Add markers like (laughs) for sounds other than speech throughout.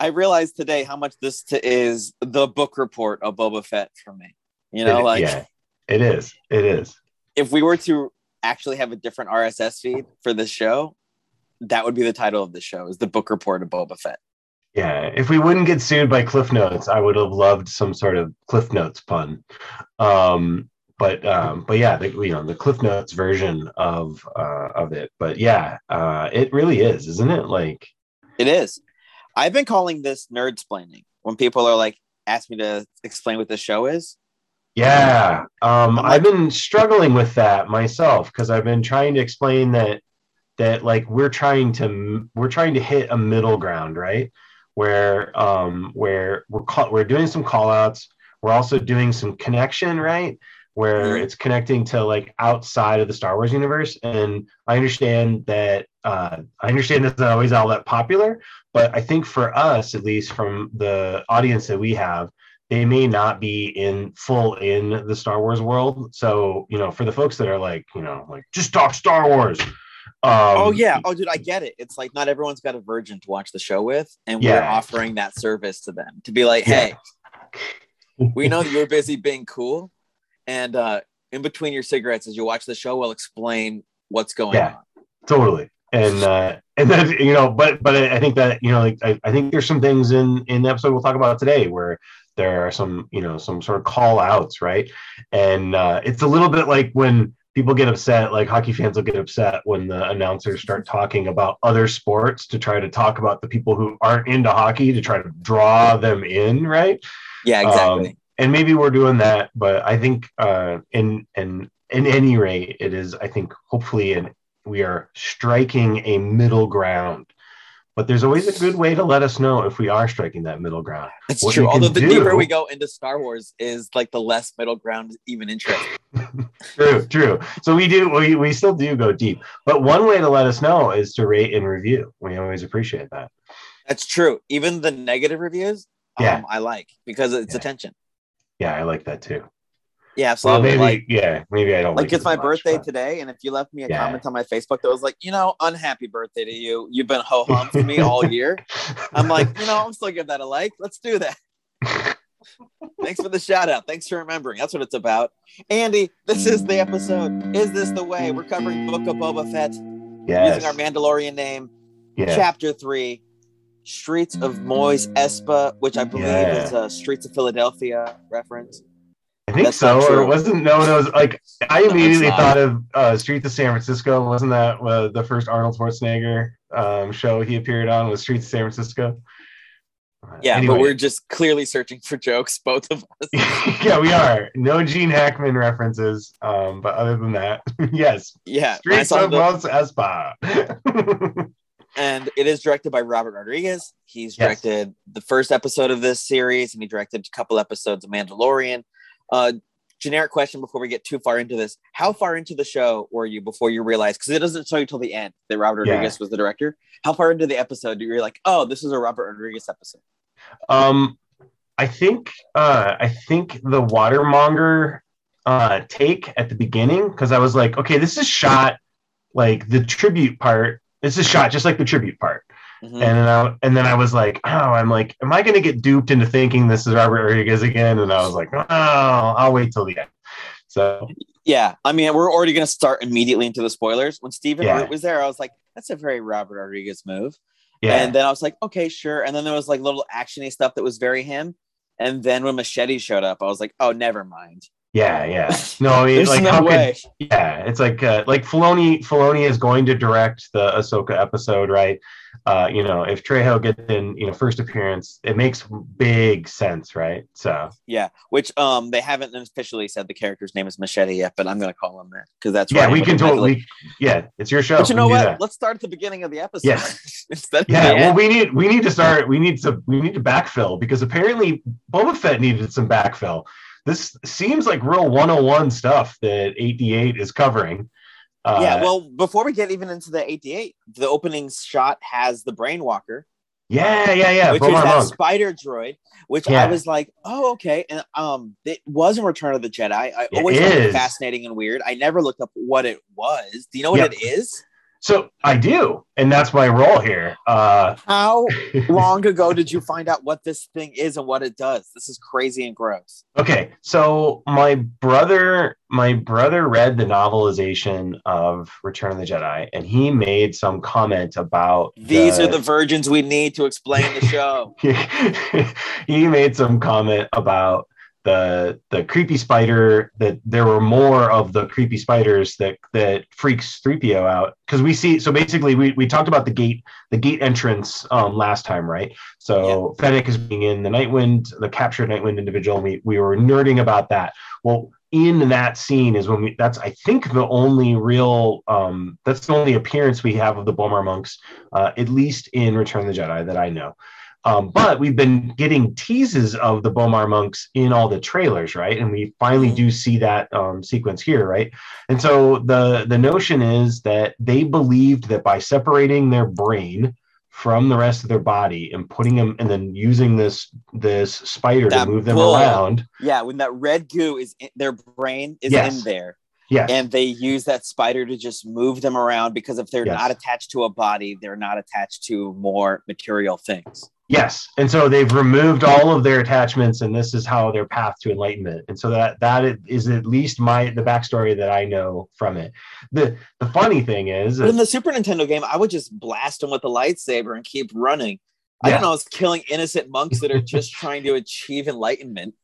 I realized today how much this t- is the book report of Boba Fett for me. You know, It- like yeah, it is. It is. if we were to actually have a different RSS feed for this show, that would be the title of the show: is the book report of Boba Fett. Yeah, if we wouldn't get sued by Cliff Notes, I would have loved some sort of Cliff Notes pun. Um, but um, but yeah, the, you know the Cliff Notes version of uh, of it. But yeah, uh, it really is, isn't it? Like, It is. I've been calling this nerd splaining when people are like, ask me to explain what the show is. yeah, um, I'm I've been struggling with that myself because I've been trying to explain that that like we're trying to we're trying to hit a middle ground, right? Where um, where we're call, we're doing some call outs. We're also doing some connection, right? Where Mhm. it's connecting to like outside of the Star Wars universe. And I understand that uh, I understand that's not always all that popular, but I think for us, at least from the audience that we have, they may not be in full in the Star Wars world. So, you know, for the folks that are like, you know, like just talk Star Wars. Um, oh yeah. Oh dude, I get it. It's like not everyone's got a virgin to watch the show with, and we're Yeah. offering that service to them to be like, Yeah. hey, we know you're busy being cool, and uh, in between your cigarettes, as you watch the show, we'll explain what's going Yeah. on. totally and uh and then you know but but i think that you know like I, I think there's some things in in the episode we'll talk about today where there are some you know some sort of call outs right and uh it's a little bit like when people get upset like hockey fans will get upset when the announcers start talking about other sports to try to talk about the people who aren't into hockey to try to draw them in right Yeah, exactly. um, and maybe we're doing that, but I think uh, in in in any rate, it is. I think hopefully, and we are striking a middle ground. But there's always a good way to let us know if we are striking that middle ground. It's what true. Although the do- deeper we go into Star Wars, is like the less middle ground even interesting. (laughs) True, true. So we do. We we still do go deep. But one way to let us know is to rate and review. We always appreciate that. That's true. Even the negative reviews, um, Yeah. I like because it's Yeah. attention. Yeah, I like that too. Yeah, Well, maybe like, yeah, maybe I don't like like, it's it my much, birthday but- today, and if you left me a Yeah. comment on my Facebook that was like, you know, unhappy birthday to you, you've been ho hum to me all (laughs) year. I'm like, you know, I'm still give that a like. Let's do that. (laughs) Thanks for the shout out. Thanks for remembering. That's what it's about. Andy, this is the episode. Is this the way? We're covering Book of Boba Fett yes, using our Mandalorian name. yeah. Chapter three, Streets of Mos Espa, which I believe Yeah. is a Streets of Philadelphia reference. I think That's so, or it wasn't. No, no, it was like I immediately not. thought of uh, Streets of San Francisco. Wasn't that uh, the first Arnold Schwarzenegger um, show he appeared on? Was Streets of San Francisco? Uh, Yeah, anyway. but we're just clearly searching for jokes, both of (laughs) us. yeah, we are. No Gene Hackman references, um, but other than that, (laughs) yes. Yeah, Streets of the- Los Espa. (laughs) and it is directed by Robert Rodriguez. He's Yes. directed the first episode of this series, and he directed a couple episodes of Mandalorian. Uh, generic question before we get too far into this: How far into the show were you before you realized? Because it doesn't show you till the end that Robert Yeah. Rodriguez was the director. How far into the episode do you like? Oh, this is a Robert Rodriguez episode. Um, I think uh, I think the watermonger uh, take at the beginning because I was like, okay, this is shot like the tribute part. This is shot just like the tribute part, Mhm. and then I and then I was like, oh, I'm like, am I going to get duped into thinking this is Robert Rodriguez again? And I was like, oh, I'll wait till the end. So Yeah, I mean, we're already going to start immediately into the spoilers. When Stephen Yeah. Root was there, I was like, "That's a very Robert Rodriguez move." yeah, And then I was like, okay, sure. And then there was like little actiony stuff that was very him. And then when Machete showed up, I was like, oh, never mind. Yeah, yeah. (laughs) No, I mean, like no how could. Yeah, it's like uh, like Filoni. Filoni is going to direct the Ahsoka episode, right? Uh, you know, if Trejo gets in, you know, first appearance, it makes big sense, right? So Yeah, which um they haven't officially said the character's name is Machete yet, but I'm gonna call him that because that's yeah, we can totally. Yeah, it's your show. But you know what? Let's start at the beginning of the episode. Yeah. (laughs) Instead Yeah, well, we need we need to start. We need to we need to backfill because apparently Boba Fett needed some backfill. This seems like real 101 stuff that 8D8 is covering. Uh, yeah, well, before we get even into the 8D8, the opening shot has the Brainwalker, yeah, yeah, yeah. which B'omarr is that Monk. spider droid, which Yeah. I was like, oh, okay. And um, it was in Return of the Jedi. I It always found it is. fascinating and weird. I never looked up what it was. Do you know what Yep. it is? So I do, and that's my role here. Uh, How (laughs) long ago did you find out what this thing is and what it does? This is crazy and gross. okay, so my brother, my brother read the novelization of Return of the Jedi, and he made some comment about These are the virgins we need to explain the (laughs) show. (laughs) he made some comment about the the creepy spider that there were more of the creepy spiders that that freaks 3PO out. Because we see so basically we, we talked about the gate the gate entrance um last time right? So Fennec is being in the Nightwind the captured Nightwind individual and we we were nerding about that. Well in that scene is when we that's I think the only real um that's the only appearance we have of the B'omarr monks uh, at least in Return of the Jedi that I know um, but we've been getting teases of the B'omarr monks in all the trailers, right? And we finally Mhm. do see that um, sequence here, right? And so the the notion is that they believed that by separating their brain from the rest of their body and putting them and then using this this spider That to move them bull. around, Yeah, when that red goo is in their brain is Yes. in there, yes, and they use that spider to just move them around because if they're Yes. not attached to a body, they're not attached to more material things. Yes, and so they've removed all of their attachments, and this is how their path to enlightenment. And so that that is at least my the backstory that I know from it. the The funny thing is, But in the Super Nintendo game, I would just blast them with the lightsaber and keep running. I don't know, it's killing innocent monks that are just (laughs) trying to achieve enlightenment.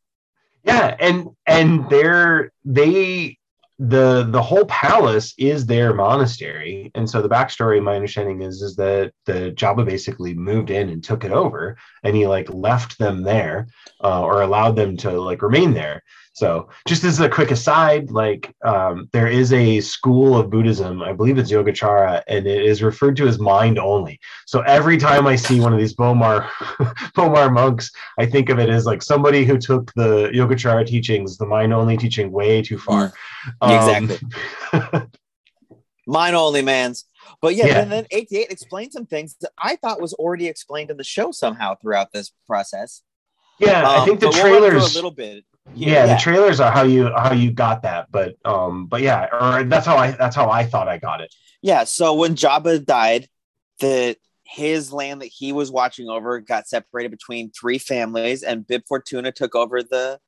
yeah, and and they're they the the whole palace is their monastery, and so the backstory, my understanding is, is that the Jabba basically moved in and took it over, and he like left them there, uh, or allowed them to like remain there. So, just as a quick aside, like um, there is a school of Buddhism, I believe it's Yogacara, and it is referred to as mind only. So every time I see one of these B'omarr (laughs) B'omarr monks, I think of it as like somebody who took the Yogacara teachings, the mind only teaching, way too far. Um, Exactly. (laughs) mind only, man's. But yeah, Yeah. and then 8D8 explained some things that I thought was already explained in the show somehow throughout this process. yeah, I Um, think the trailers. a little bit. Yeah, the trailers are how you how you got that, but um, but yeah, or that's how I that's how I thought I got it. Yeah, so when Jabba died, the his land that he was watching over got separated between three families, and Bib Fortuna took over the.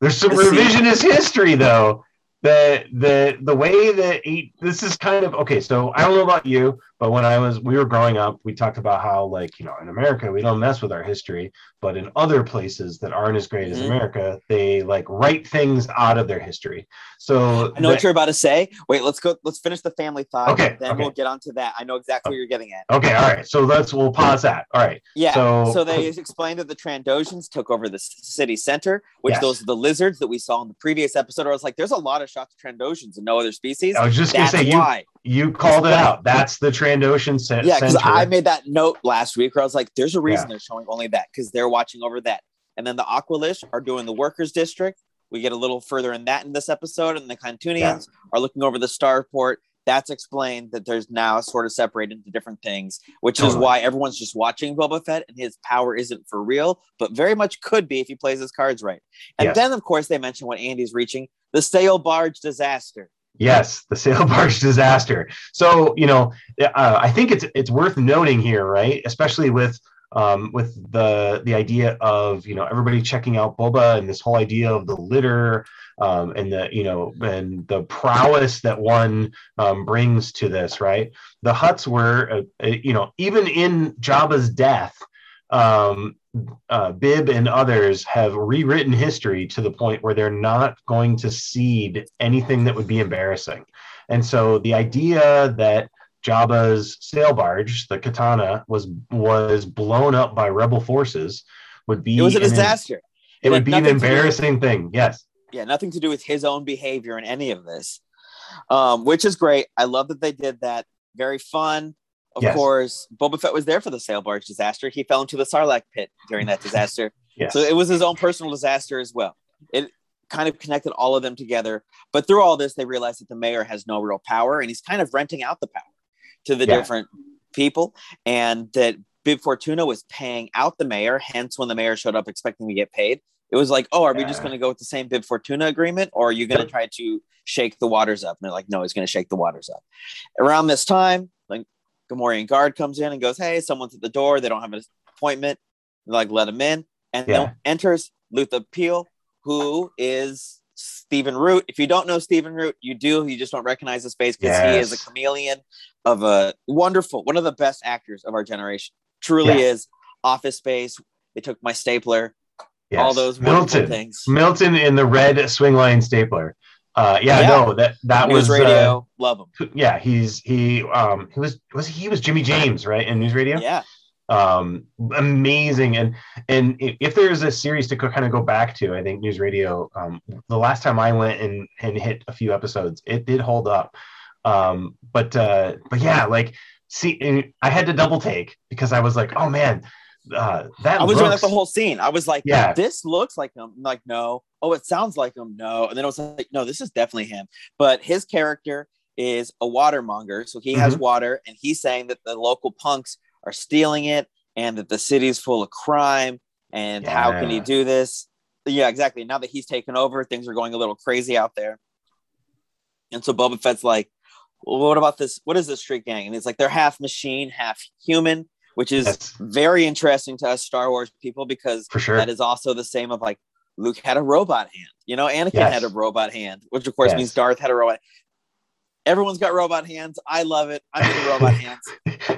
There's some see. revisionist history though. The the the way that eight this is kind of okay. So I don't know about you, but when I was we were growing up, we talked about how like you know in America we don't mess with our history, but in other places that aren't as great as Mhm. America, they like write things out of their history. So I know the- what you're about to say. Wait, let's go. Let's finish the family thought. Okay, Then okay. we'll get onto that. I know exactly what you're getting at. okay, all right. So let's we'll pause that. All right. Yeah. So- So, they explained that the Trandoshans took over the city center, which Yes. those are the lizards that we saw in the previous episode. I was like, there's a lot of shots of Trandoshans and no other species. I was just gonna say why. you called it out. That's the Trandoshan ce- Yeah, because. I made that note last week where I was like, there's a reason Yeah. they're showing only that because they're watching over that. And then the Aqualish are doing the workers district. We get a little further in that in this episode, and the Klatooinians are looking over the starport. That's explained that there's now sort of separated into different things, which is why everyone's just watching Boba Fett, and his power isn't for real, but very much could be if he plays his cards right. And Yes. then, of course, they mention what Andy's reaching the sail barge disaster. Yes, the sail (laughs) barge disaster. So you know, uh, I think it's it's worth noting here, right? Especially with um, with the the idea of you know everybody checking out Boba and this whole idea of the litter um, and the you know and the prowess that one um, brings to this, right? The Hutts were uh, uh, you know even in Jabba's death. Um, uh, Bib and others have rewritten history to the point where they're not going to cede anything that would be embarrassing. And so the idea that Jabba's sail barge, the Khetanna, was was blown up by rebel forces would be It was a an- disaster. It It would be an nothing to do- embarrassing thing. Yes. yeah, nothing to do with his own behavior in any of this, um, which is great. I love that they did that. Very fun. Of Yes. course, Boba Fett was there for the sail barge disaster. He fell into the Sarlacc pit during that disaster. (laughs) Yes. So it was his own personal disaster as well. It kind of connected all of them together. But through all this, they realized that the mayor has no real power and he's kind of renting out the power to the Yeah. different people. And that Bib Fortuna was paying out the mayor. Hence, when the mayor showed up expecting to get paid, it was like, oh, are we just going to go with the same Bib Fortuna agreement or are you going to try to shake the waters up? And they're like, no, he's going to shake the waters up. Around this time, Gamorrean guard comes in and goes, "Hey, someone's at the door. They don't have an appointment." They're like, let them in, and Yeah. then enters Luther Peel, who is Stephen Root. If you don't know Stephen Root, you do. You just don't recognize his face because he is a chameleon of a wonderful, one of the best actors of our generation. Truly Yeah. is. Office Space. They took my stapler. Yes. All those Milton. things. Milton in the red Swingline stapler. Uh, yeah, Yeah. no, that that News was uh, radio. love him. yeah, he's he um he was was he was Jimmy James right in NewsRadio. Yeah. um amazing and and if there's a series to kind of go back to i think NewsRadio um the last time i went and and hit a few episodes it did hold up um but uh but yeah like see i had to double take because i was like oh man uh that I was doing like the whole scene. I was like, Yeah. this looks like him. I'm like, no. Oh, it sounds like him. No. And then I was like, no, this is definitely him. But his character is a watermonger. So he has Mhm. water and he's saying that the local punks are stealing it and that the city's full of crime. And how can he do this? Yeah, exactly. Now that he's taken over, things are going a little crazy out there. And so Boba Fett's like, well, what about this? What is this street gang? And it's like they're half machine, half human, which is Yes. very interesting to us Star Wars people because sure that is also the same of like Luke had a robot hand. You know, Anakin Yes. had a robot hand, which of course Yes. means Darth had a robot. Everyone's got robot hands. I love it. I'm into robot (laughs) hands.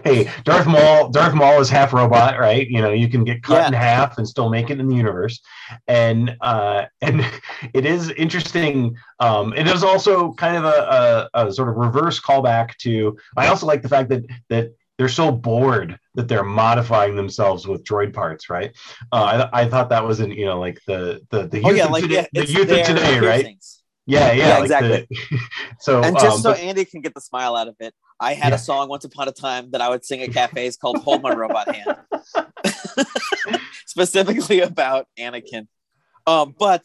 hey darth maul darth maul is half robot right you know you can get cut Yeah. in half and still make it in the universe and uh and (laughs) it is interesting um it is also kind of a, a, a sort of reverse callback to i also like the fact that that they're so bored that they're modifying themselves with droid parts right uh i, I thought that was in you know like the the the youth, Oh yeah, of, like today, yeah, the youth of today right yeah yeah, Yeah, like exactly. the- (laughs) so And just um, so but- Andy can get the smile out of it, I had Yeah. a song once upon a time that I would sing at cafes called "Hold My Robot Hand," (laughs) specifically about Anakin. Um, but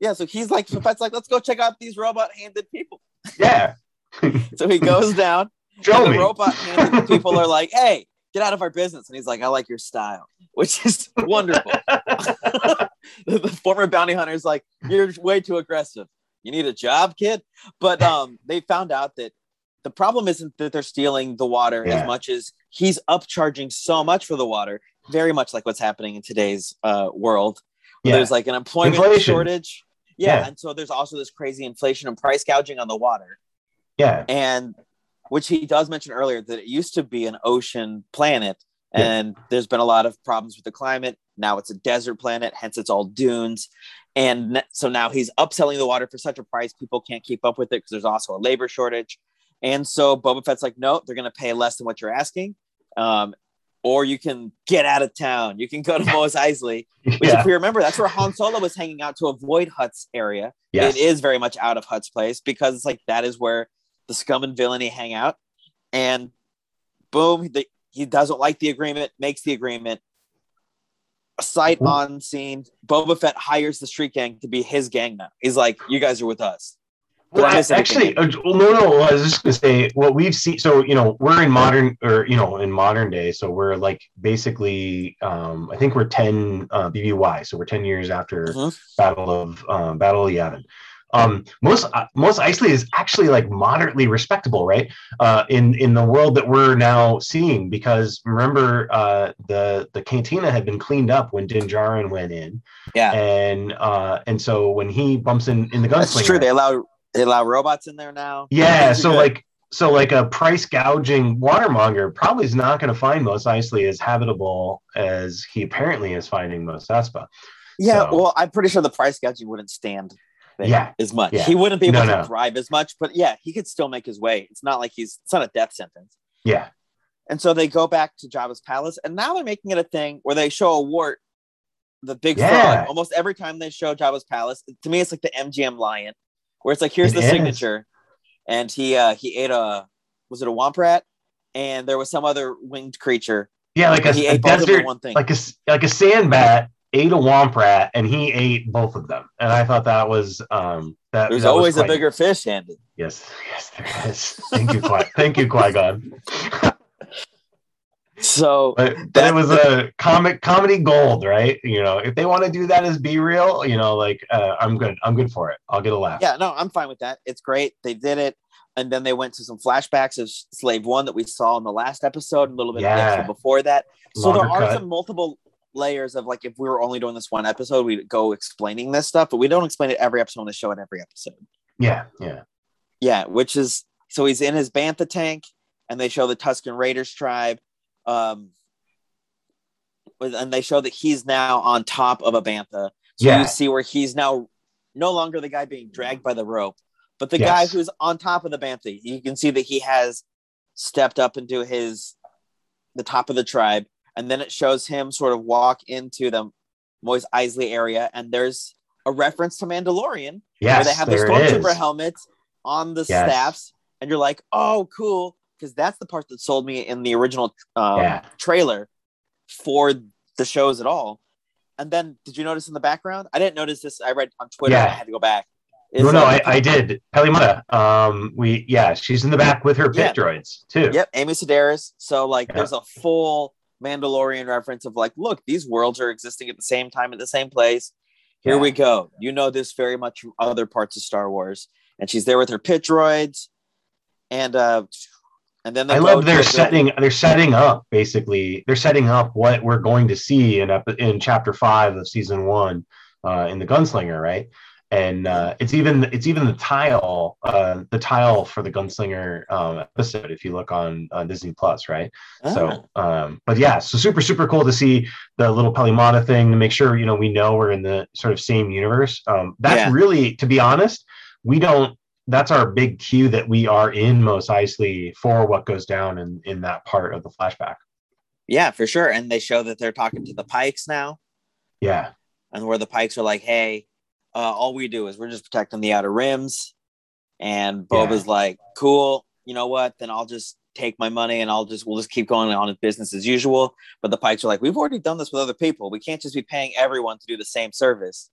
yeah, so he's like, Fett's like, let's go check out these robot-handed people. yeah (laughs) So he goes down, show and me the robot-handed people are like, "Hey, get out of our business!" And he's like, "I like your style," which (laughs) is wonderful. the, (laughs) the former bounty hunter is like, "You're way too aggressive. You need a job, kid." But um, they found out that the problem isn't that they're stealing the water Yeah. as much as he's upcharging so much for the water. Very much like what's happening in today's uh, world. yeah There's like an employment Inflation. shortage. Yeah, Yeah. and so there's also this crazy inflation and price gouging on the water yeah and which he does mention earlier that it used to be an ocean planet Yeah. and there's been a lot of problems with the climate. Now it's a desert planet hence it's all dunes. And so now he's upselling the water for such a price people can't keep up with it because there's also a labor shortage. And so Boba Fett's like no they're going to pay less than what you're asking um, or you can get out of town. You can go to (laughs) Mos Eisley. Which yeah. if we remember that's where Han Solo was hanging out to avoid Hutt's area. Yes. it is very much out of Hutt's place because it's like that is where the scum and villainy hang out. And boom, the, he doesn't like the agreement, makes the agreement. A sight Ooh. on scene. Boba Fett hires the street gang to be his gang now. He's like, you guys are with us. Well, I actually, uh, well, no, no. I was just gonna say what we've seen. So you know, we're in modern, or you know, in modern day. So we're like basically, um, I think we're ten uh, BBY. So we're ten years after Mhm. Battle of um, Battle of Yavin. Um, most uh, Mos Eisley is actually like moderately respectable, right? Uh, in in the world that we're now seeing, because remember, uh, the the cantina had been cleaned up when Din Djarin went in, Yeah, and uh, and so when he bumps in in the gunslinger, that's true. They allow they allow robots in there now. yeah, so good. like so like a price gouging watermonger probably is not going to find Mos Eisley as habitable as he apparently is finding Mos Espa. yeah. so- Well, I'm pretty sure the price gouging wouldn't stand Yeah, as much. yeah. He wouldn't be able No, to no. thrive as much. But yeah, he could still make his way. It's not like he's it's not a death sentence. Yeah, And so they go back to Jabba's palace, and now they're making it a thing where they show a wart, the big Yeah. frog. Almost every time they show Jabba's palace, to me, it's like the MGM lion, where it's like, here's It the is. signature, and he uh he ate a was it a womp rat, and there was some other winged creature. yeah, like a, he a ate both of desert, one thing. like a like a sand bat ate a womp rat, and he ate both of them. And I thought that was um that There's that was always a bigger fish, Andy. Yes, yes, there is. Thank you, Qui. Thank you, Qui Gon. So But, but That- it was a comic comedy gold, right? You know, if they want to do that as be real, you know, like uh, I'm good. I'm good for it. I'll get a laugh. yeah, no, I'm fine with that. It's great. They did it. and then they went to some flashbacks of Slave One that we saw in the last episode, a little bit Yeah. before that. So there are cut. some multiple layers of like if we were only doing this one episode, we'd go explaining this stuff, but we don't explain it every episode on the show in every episode. Yeah, yeah, Yeah, which is so he's in his bacta tank, and they show the Tuscan Raiders tribe, um, and they show that he's now on top of a bantha. So Yeah. you see where he's now no longer the guy being dragged by the rope, but the guy who's on top of the bantha. You can see that he has stepped up into his the top of the tribe, and then it shows him sort of walk into the Mos Eisley area, and there's a reference to Mandalorian yes. where they have the stormtrooper helmets on the Yes. staffs, and you're like, "Oh, cool!" Because that's the part that sold me in the original um, Yeah. trailer for the shows at all. And then, did you notice in the background? I didn't notice this. I read on Twitter. Yeah. I had to go back. Is, No, no, I, I did. Peli Motto. Um, we yeah, she's in the back with her Yeah. droids too. Yep, Amy Sedaris. So like, Yeah. there's a full Mandalorian reference of like, look, these worlds are existing at the same time at the same place. Here Yeah. we go. You know this very much from other parts of Star Wars, and she's there with her pit droids, and uh, and then I love they're the- setting they're setting up basically they're setting up what we're going to see in in chapter five of season one uh, in the gunslinger right and uh, it's even it's even the tile uh, the tile for the gunslinger um, episode if you look on uh, Disney Plus right Ah. so um, but yeah so super super cool to see the little Peli Motto thing to make sure you know we know we're in the sort of same universe um, that's Yeah. really to be honest we don't that's our big cue that we are in Mos Eisley for what goes down in in that part of the flashback. yeah, for sure. And they show that they're talking to the Pikes now, Yeah, and where the Pikes are like, "Hey, uh, all we do is we're just protecting the outer rims," and Boba's like, "Cool, you know what? Then I'll just." take my money and I'll just we'll just keep going on with business as usual. But the Pikes are like, we've already done this with other people. We can't just be paying everyone to do the same service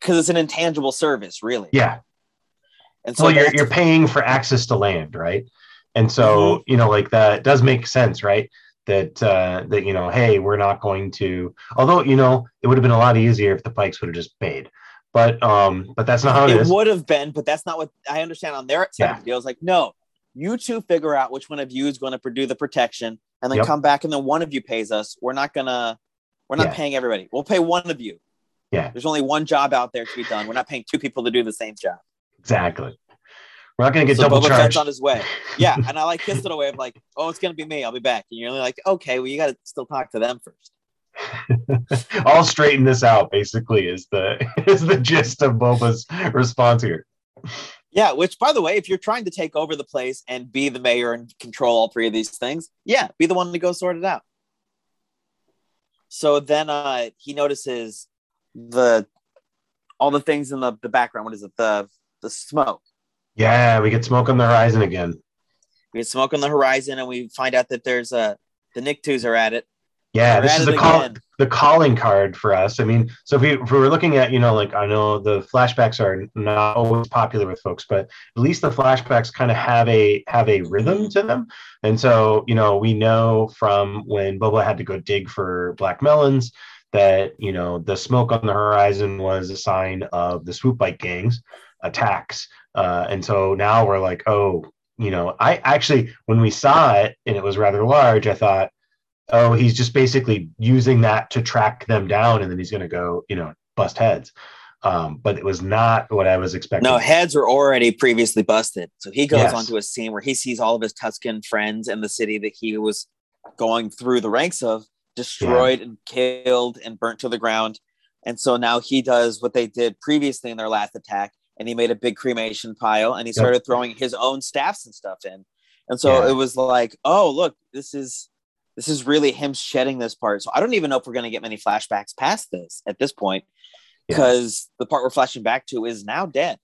because it's an intangible service, really. yeah. And so well, you're you're paying for access to land, right? And so Mm-hmm. you know, like that does make sense, right? That uh, that you know, hey, we're not going to. Although you know, it would have been a lot easier if the Pikes would have just paid, but um, but that's not how it is. it is. would have been, but that's not what I understand on their side Yeah. of the deal. It's like, no, you two figure out which one of you is going to do the protection and then Yep. come back and then one of you pays us. We're not gonna we're not Yeah. paying everybody. We'll pay one of you. Yeah. There's only one job out there to be done. We're not paying two people to do the same job. Exactly. We're not going to get so double Boba Fett's charged. on his way. Yeah, (laughs) and I like kissed it away of like, oh, it's gonna be me. I'll be back. And you're only like, okay, well, you got to still talk to them first. (laughs) I'll straighten this out. Basically, is the (laughs) is the gist of Boba's response here. Yeah, which by the way, if you're trying to take over the place and be the mayor and control all three of these things, yeah, be the one to go sort it out. So then uh he notices the all the things in the, the background. What is it? The the smoke. Yeah, we get smoke on the horizon again. We get smoke on the horizon and we find out that there's a the Nicktoons are at it. Yeah, this is the call again. the calling card for us. I mean, so if we if we were looking at, you know, like I know the flashbacks are not always popular with folks, but at least the flashbacks kind of have a have a rhythm to them. And so, you know, we know from when Boba had to go dig for black melons that, you know, the smoke on the horizon was a sign of the swoop bike gangs attacks. Uh, and so now we're like, oh, you know, I actually when we saw it and it was rather large, I thought, oh, he's just basically using that to track them down, and then he's going to go, you know, bust heads. Um, but it was not what I was expecting. No, heads were already previously busted. So he goes Yes. onto a scene where he sees all of his Tuscan friends in the city that he was going through the ranks of destroyed and killed and burnt to the ground. And so now he does what they did previously in their last attack, and he made a big cremation pile and he Yep. started throwing his own staffs and stuff in. And so Yeah. it was like, oh, look, this is this is really him shedding this part. So I don't even know if we're going to get many flashbacks past this at this point Yeah. because the part we're flashing back to is now dead.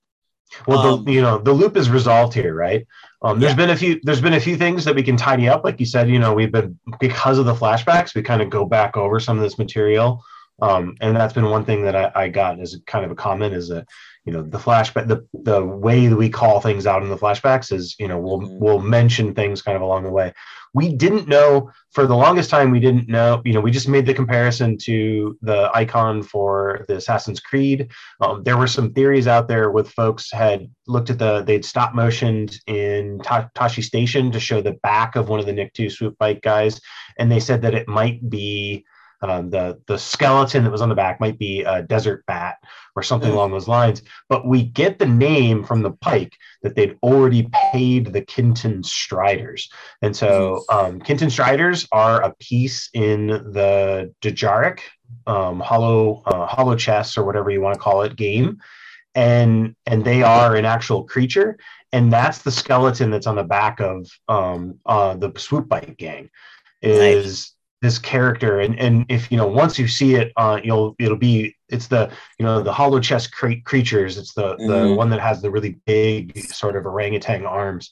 Well, Um, the, you know, the loop is resolved here, right? Um, there's Yeah. been a few. There's been a few things that we can tidy up, like you said. You know, we've been because of the flashbacks. We kind of go back over some of this material Um, and that's been one thing that I, I got as kind of a comment is that you know the flashback the the way that we call things out in the flashbacks is you know we'll mm-hmm. we'll mention things kind of along the way we didn't know for the longest time we didn't know you know we just made the comparison to the icon for the assassin's creed. Um, there were some theories out there with folks had looked at the they'd stop motioned in Ta- Tosche Station to show the back of one of the Nikto swoop bike guys and they said that it might be um, the the skeleton that was on the back might be a desert bat or something mm. along those lines. But we get the name from the pike that they'd already paid the Kintan Striders, and so um, Kintan Striders are a piece in the Dejarik um, hollow uh, holochess or whatever you want to call it game, and and they are an actual creature. And that's the skeleton that's on the back of um, uh, the swoop bike gang. Is this character. And and if you know once you see it uh you'll it'll be it's the you know the holochess cre- creatures. It's the mm-hmm. the one that has the really big sort of orangutan arms.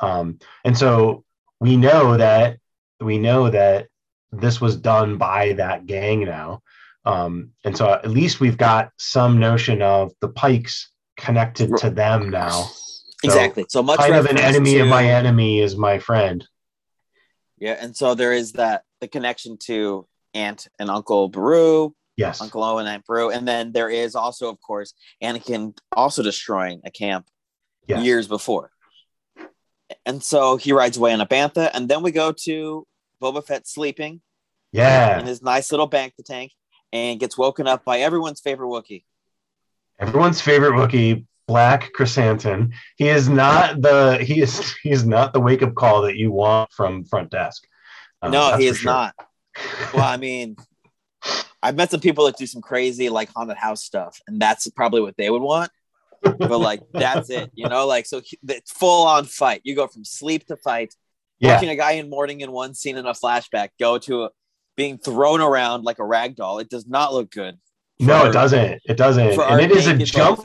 Um and so we know that we know that this was done by that gang now. Um and so at least we've got some notion of the pikes connected to them now. So exactly. So much kind of an enemy to... of my enemy is my friend yeah and so there is that the connection to Aunt and Uncle Beru. Yes. Uncle Owen and Aunt Beru. And then there is also, of course, Anakin also destroying a camp yes. years before. And so he rides away on a bantha, and then we go to Boba Fett sleeping. Yeah. In his nice little bacta tank and gets woken up by everyone's favorite Wookiee. Everyone's favorite Wookiee, Black Chrysanthemum. He is not the he is (laughs) he's not the wake up call that you want from front desk. Um, no, he is sure. not. (laughs) Well, I mean, I've met some people that do some crazy like haunted house stuff, and that's probably what they would want. but like that's it, you know. Like so, it's full on fight. You go from sleep to fight. Yeah. Watching a guy in mourning in one scene in a flashback go to a, being thrown around like a rag doll. It does not look good. For, no, it doesn't. It doesn't. And it is a jump.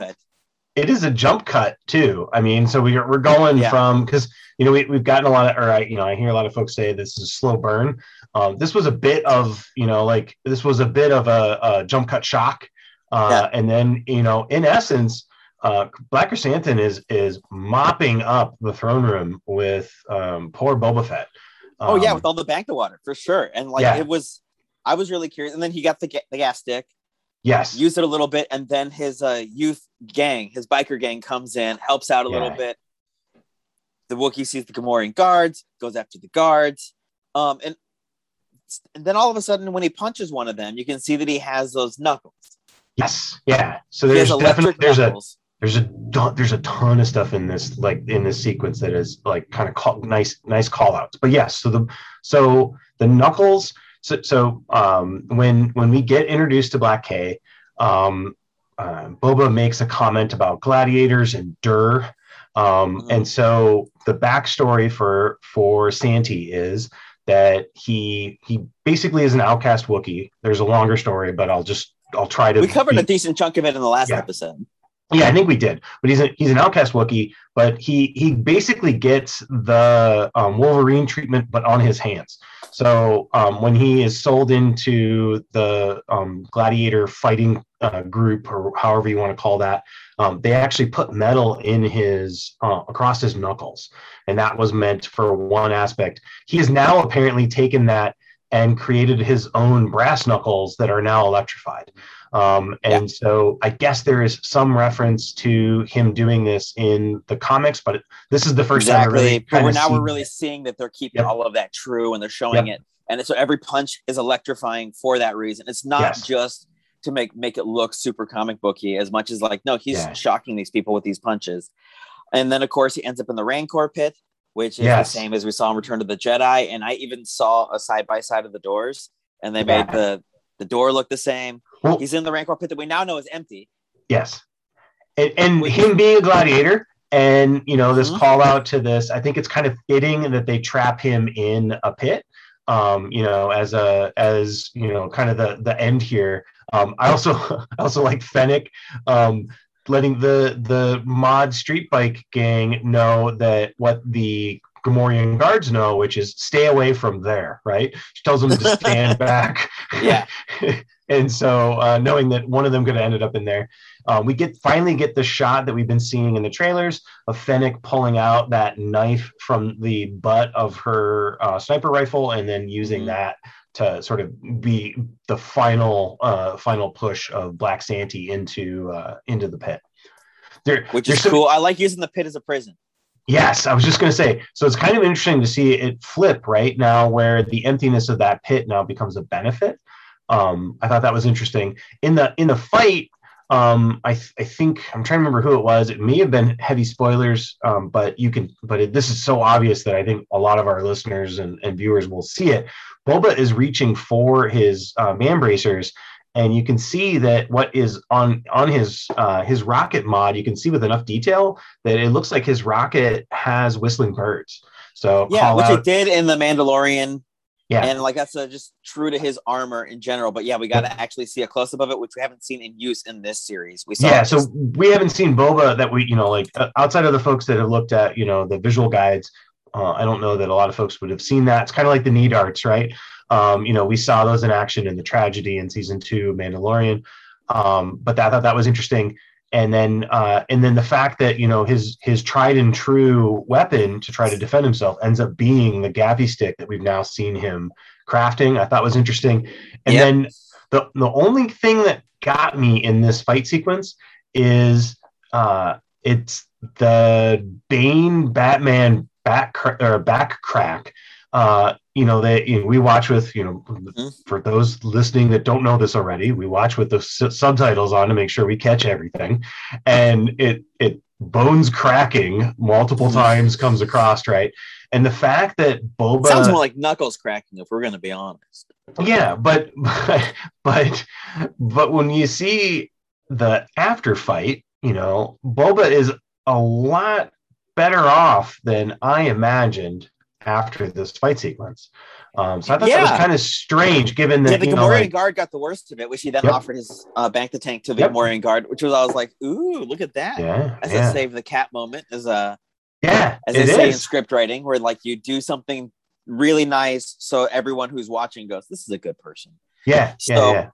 It is a jump cut too. I mean, so we're we're going yeah. from because you know, we, we've gotten a lot of, or I, you know, I hear a lot of folks say this is a slow burn. Um, this was a bit of, you know, like this was a bit of a, a jump cut shock. Uh, yeah. And then, you know, in essence, uh, Black Krrsantan is is mopping up the throne room with um, poor Boba Fett. Um, oh yeah, with all the bacta water for sure. And like yeah. it was, I was really curious. And then he got the the gas stick. Yes. Use it a little bit, and then his uh, youth gang, his biker gang, comes in, helps out a yeah. little bit the Wookiee sees the Gamorrean guards, goes after the guards, um, and, and then all of a sudden, when he punches one of them, you can see that he has those knuckles. Yes, yeah. So there's definitely there's knuckles. a there's a there's a ton of stuff in this like in this sequence that is like kind of call, nice nice call outs. But yes, so the so the knuckles. So so um, when when we get introduced to Black K, um, uh, Boba makes a comment about gladiators and Dur um, mm-hmm. And so the backstory for for Santi is that he he basically is an outcast Wookiee. There's a longer story, but I'll just I'll try to. We covered be, a decent chunk of it in the last yeah. episode. Yeah, I think we did. But he's a, he's an outcast Wookiee, but he he basically gets the um, Wolverine treatment, but on his hands. So um, when he is sold into the um, gladiator fighting uh, group, or however you want to call that, um, they actually put metal in his uh, across his knuckles, and that was meant for one aspect. He has now apparently taken that and created his own brass knuckles that are now electrified. Um, and yeah. so I guess there is some reference to him doing this in the comics, but this is the first exactly. time. Really but we're now we're really seeing that they're keeping yep. all of that true and they're showing yep. it. And so every punch is electrifying for that reason. It's not yes. just to make make it look super comic booky as much as like no, he's yeah. shocking these people with these punches. And then of course he ends up in the Rancor pit, which is yes. the same as we saw in Return to the Jedi. And I even saw a side by side of the doors, and they yeah. made the the door look the same. Well, He's in the Rancor pit that we now know is empty. Yes. And, and him being a gladiator, and you know, this mm-hmm. call out to this, I think it's kind of fitting that they trap him in a pit. Um, you know, as a as you know, kind of the the end here. Um, I also (laughs) I also like Fennec um, letting the the mod street bike gang know that what the Gamorrean guards know, which is stay away from there, right? She tells them to stand (laughs) back. Yeah. (laughs) and so uh, knowing that one of them could have ended up in there, uh, we get finally get the shot that we've been seeing in the trailers of Fennec pulling out that knife from the butt of her uh, sniper rifle and then using Mhm. that to sort of be the final uh, final push of Black Santee into uh, into the pit. There, which is some- cool. I like using the pit as a prison. Yes, I was just going to say. So it's kind of interesting to see it flip right now, where the emptiness of that pit now becomes a benefit. Um, I thought that was interesting in the in the fight. Um, I th- I think I'm trying to remember who it was. It may have been heavy spoilers, um, but you can. But it, this is so obvious that I think a lot of our listeners and, and viewers will see it. Boba is reaching for his uh, man bracers, and you can see that what is on on his uh, his rocket mod. You can see with enough detail that it looks like his rocket has whistling birds. So Yeah, which out, it did in the Mandalorian. Yeah. And like that's uh, just true to his armor in general. But yeah, we got to actually see a close up of it, which we haven't seen in use in this series. We saw yeah so just- we haven't seen boba that we you know like uh, outside of the folks that have looked at you know the visual guides uh, i don't know that a lot of folks would have seen that it's kind of like the knee darts right um, you know we saw those in action in the tragedy in season two mandalorian um, but that, i thought that was interesting and then uh, and then the fact that you know his his tried and true weapon to try to defend himself ends up being the gaffi stick that we've now seen him crafting i thought was interesting and Yep. then the the only thing that got me in this fight sequence is uh it's the Bane Batman back or back crack. Uh, you know, they you know, we watch with you know Mhm. for those listening that don't know this already, we watch with the subtitles on to make sure we catch everything, and it it bones cracking multiple Mhm. times comes across right, and the fact that Boba sounds more like knuckles cracking, if we're gonna be honest. yeah but (laughs) but but when you see the after fight you know boba is a lot better off than i imagined after this fight sequence um so i thought that was kind of strange given that Yeah, the know Gamorrean like, guard got the worst of it, which he then Yep. offered his uh, bacta tank to the Yep. Gamorrean guard, which was I was like, ooh, look at that. yeah That's yeah a save the cat moment, as a yeah as they say in script writing, where like you do something really nice, so everyone who's watching goes, "This is a good person." yeah yeah So- yeah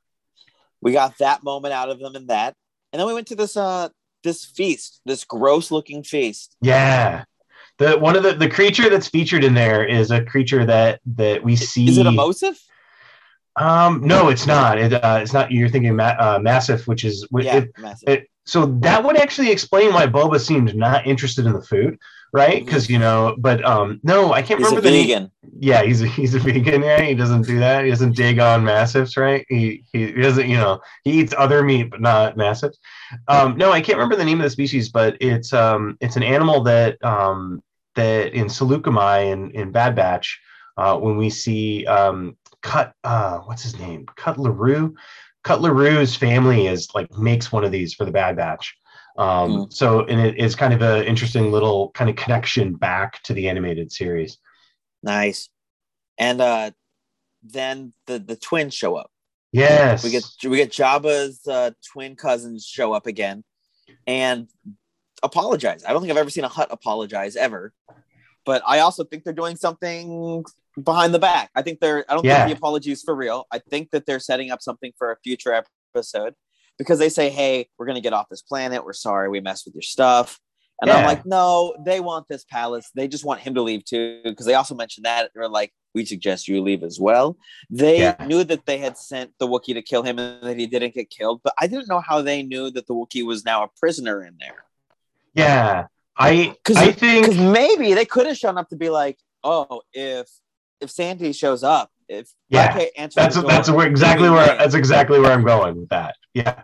We got that moment out of them in that, and then we went to this uh this feast, this gross looking feast. yeah the one of the the creature that's featured in there is a creature that that we see Is it a Mosif? um no it's not it, uh, it's not you're thinking ma- uh, massive which is Yeah, it, massive. it, so that would actually explain why Boba seemed not interested in the food, right? Because you know, but um, no, I can't He's a remember the vegan. Yeah, he's a, he's a (laughs) vegan. Yeah, he doesn't do that. He doesn't dig on massives, right? He, he he doesn't, you know, he eats other meat but not massives. Um, no, I can't remember the name of the species, but it's um it's an animal that um that in Saleucami in in Bad Batch, uh, when we see um cut uh what's his name cut Larue. Cut LaRue's family is like makes one of these for the Bad Batch. Um, Mm. So, and it is kind of an interesting little kind of connection back to the animated series. Nice. And uh then the the twins show up. Yes. We get we get Jabba's uh, twin cousins show up again and apologize. I don't think I've ever seen a Hutt apologize ever. But I also think they're doing something behind the back. I think they're I don't Yeah. think the apology is for real. I think that they're setting up something for a future episode because they say, Hey, we're gonna get off this planet. We're sorry we messed with your stuff. And I'm like, no, they want this palace. They just want him to leave too. Because they also mentioned that they're like, we suggest you leave as well. They Yeah. knew that they had sent the Wookiee to kill him and that he didn't get killed, but I didn't know how they knew that the Wookiee was now a prisoner in there. Yeah. I Because I think maybe they could have shown up to be like, oh, if if Sandy shows up, if Yeah, answers that's door, that's where exactly where that's exactly where I'm going with that. Yeah.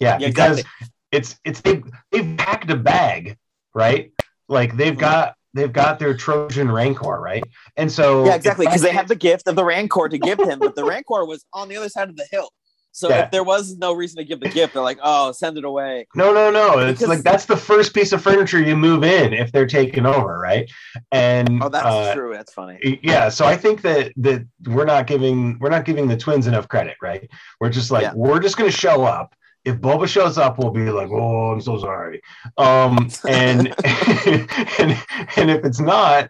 Yeah, Yeah, because exactly. it's it's they they've packed a bag, right? Like they've Mhm. got they've got their Trojan Rancor, right? And so yeah, exactly. Because they have the gift of the Rancor to give him, but the Rancor was on the other side of the hill. So Yeah. if there was no reason to give the gift, they're like, oh, send it away. No, no, no. It's Because- like that's the first piece of furniture you move in if they're taking over, right? And Oh, that's uh, true. That's funny. yeah so i think that that we're not giving we're not giving the twins enough credit right we're just like Yeah. we're just going to show up if Boba shows up, we'll be like, "Oh, I'm so sorry." Um, and (laughs) and and if it's not,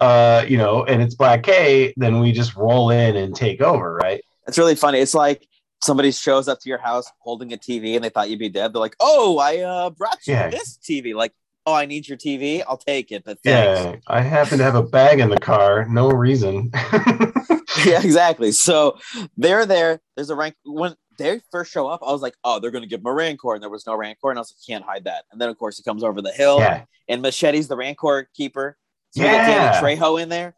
uh, you know, and it's Black K, then we just roll in and take over, right? It's really funny. It's like somebody shows up to your house holding a TV and they thought you'd be dead. They're like, "Oh, I uh, brought you Yeah. this TV." Like, "Oh, I need your TV. I'll take it." But thanks. Yeah, I happen to have a bag in the car, no reason. (laughs) (laughs) yeah, exactly. So they're there. There's a rank when they first show up. I was like, oh, they're gonna give him a rancor, and there was no rancor, and I was like, can't hide that. And then of course he comes over the hill, yeah, and Machete's the rancor keeper. So Yeah. Danny Trejo in there,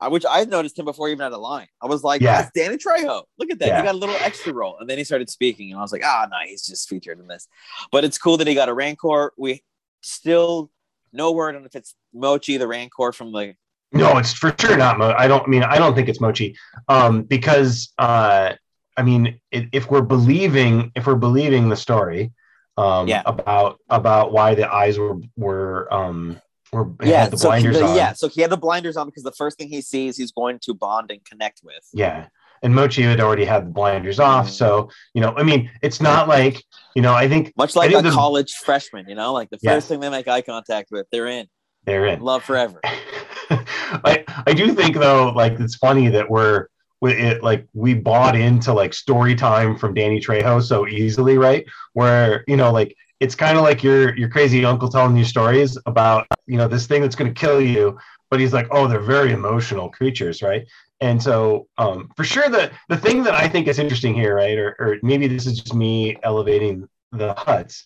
uh, which I noticed him before he even had a line. I was like, Yeah. that's Danny Trejo. Look at that. Yeah. He got a little extra role, and then he started speaking, and I was like, ah, no, he's just featured in this. But it's cool that he got a rancor. We still no word on if it's Muchi the rancor from the no, it's for sure not. Mo- I don't I mean I don't think it's Muchi, um, because uh, I mean i- if we're believing if we're believing the story, um, Yeah. about about why the eyes were were um were yeah, so he- blinders the- on. yeah. So he had the blinders on because the first thing he sees, he's going to bond and connect with. Yeah. And Muchi had already had the blinders off. Mhm. So, you know, I mean, it's not like, you know, I think Much like think a the- college freshman, you know, like the first Yes. thing they make eye contact with, they're in they're in. love forever. (laughs) I I do think though, like it's funny that we're we it like we bought into like story time from Danny Trejo so easily, right? Where you know, like it's kind of like your your crazy uncle telling you stories about you know this thing that's going to kill you, but he's like, oh, they're very emotional creatures, right? And so, um, for sure, the the thing that I think is interesting here, right, or, or maybe this is just me elevating the Hutts.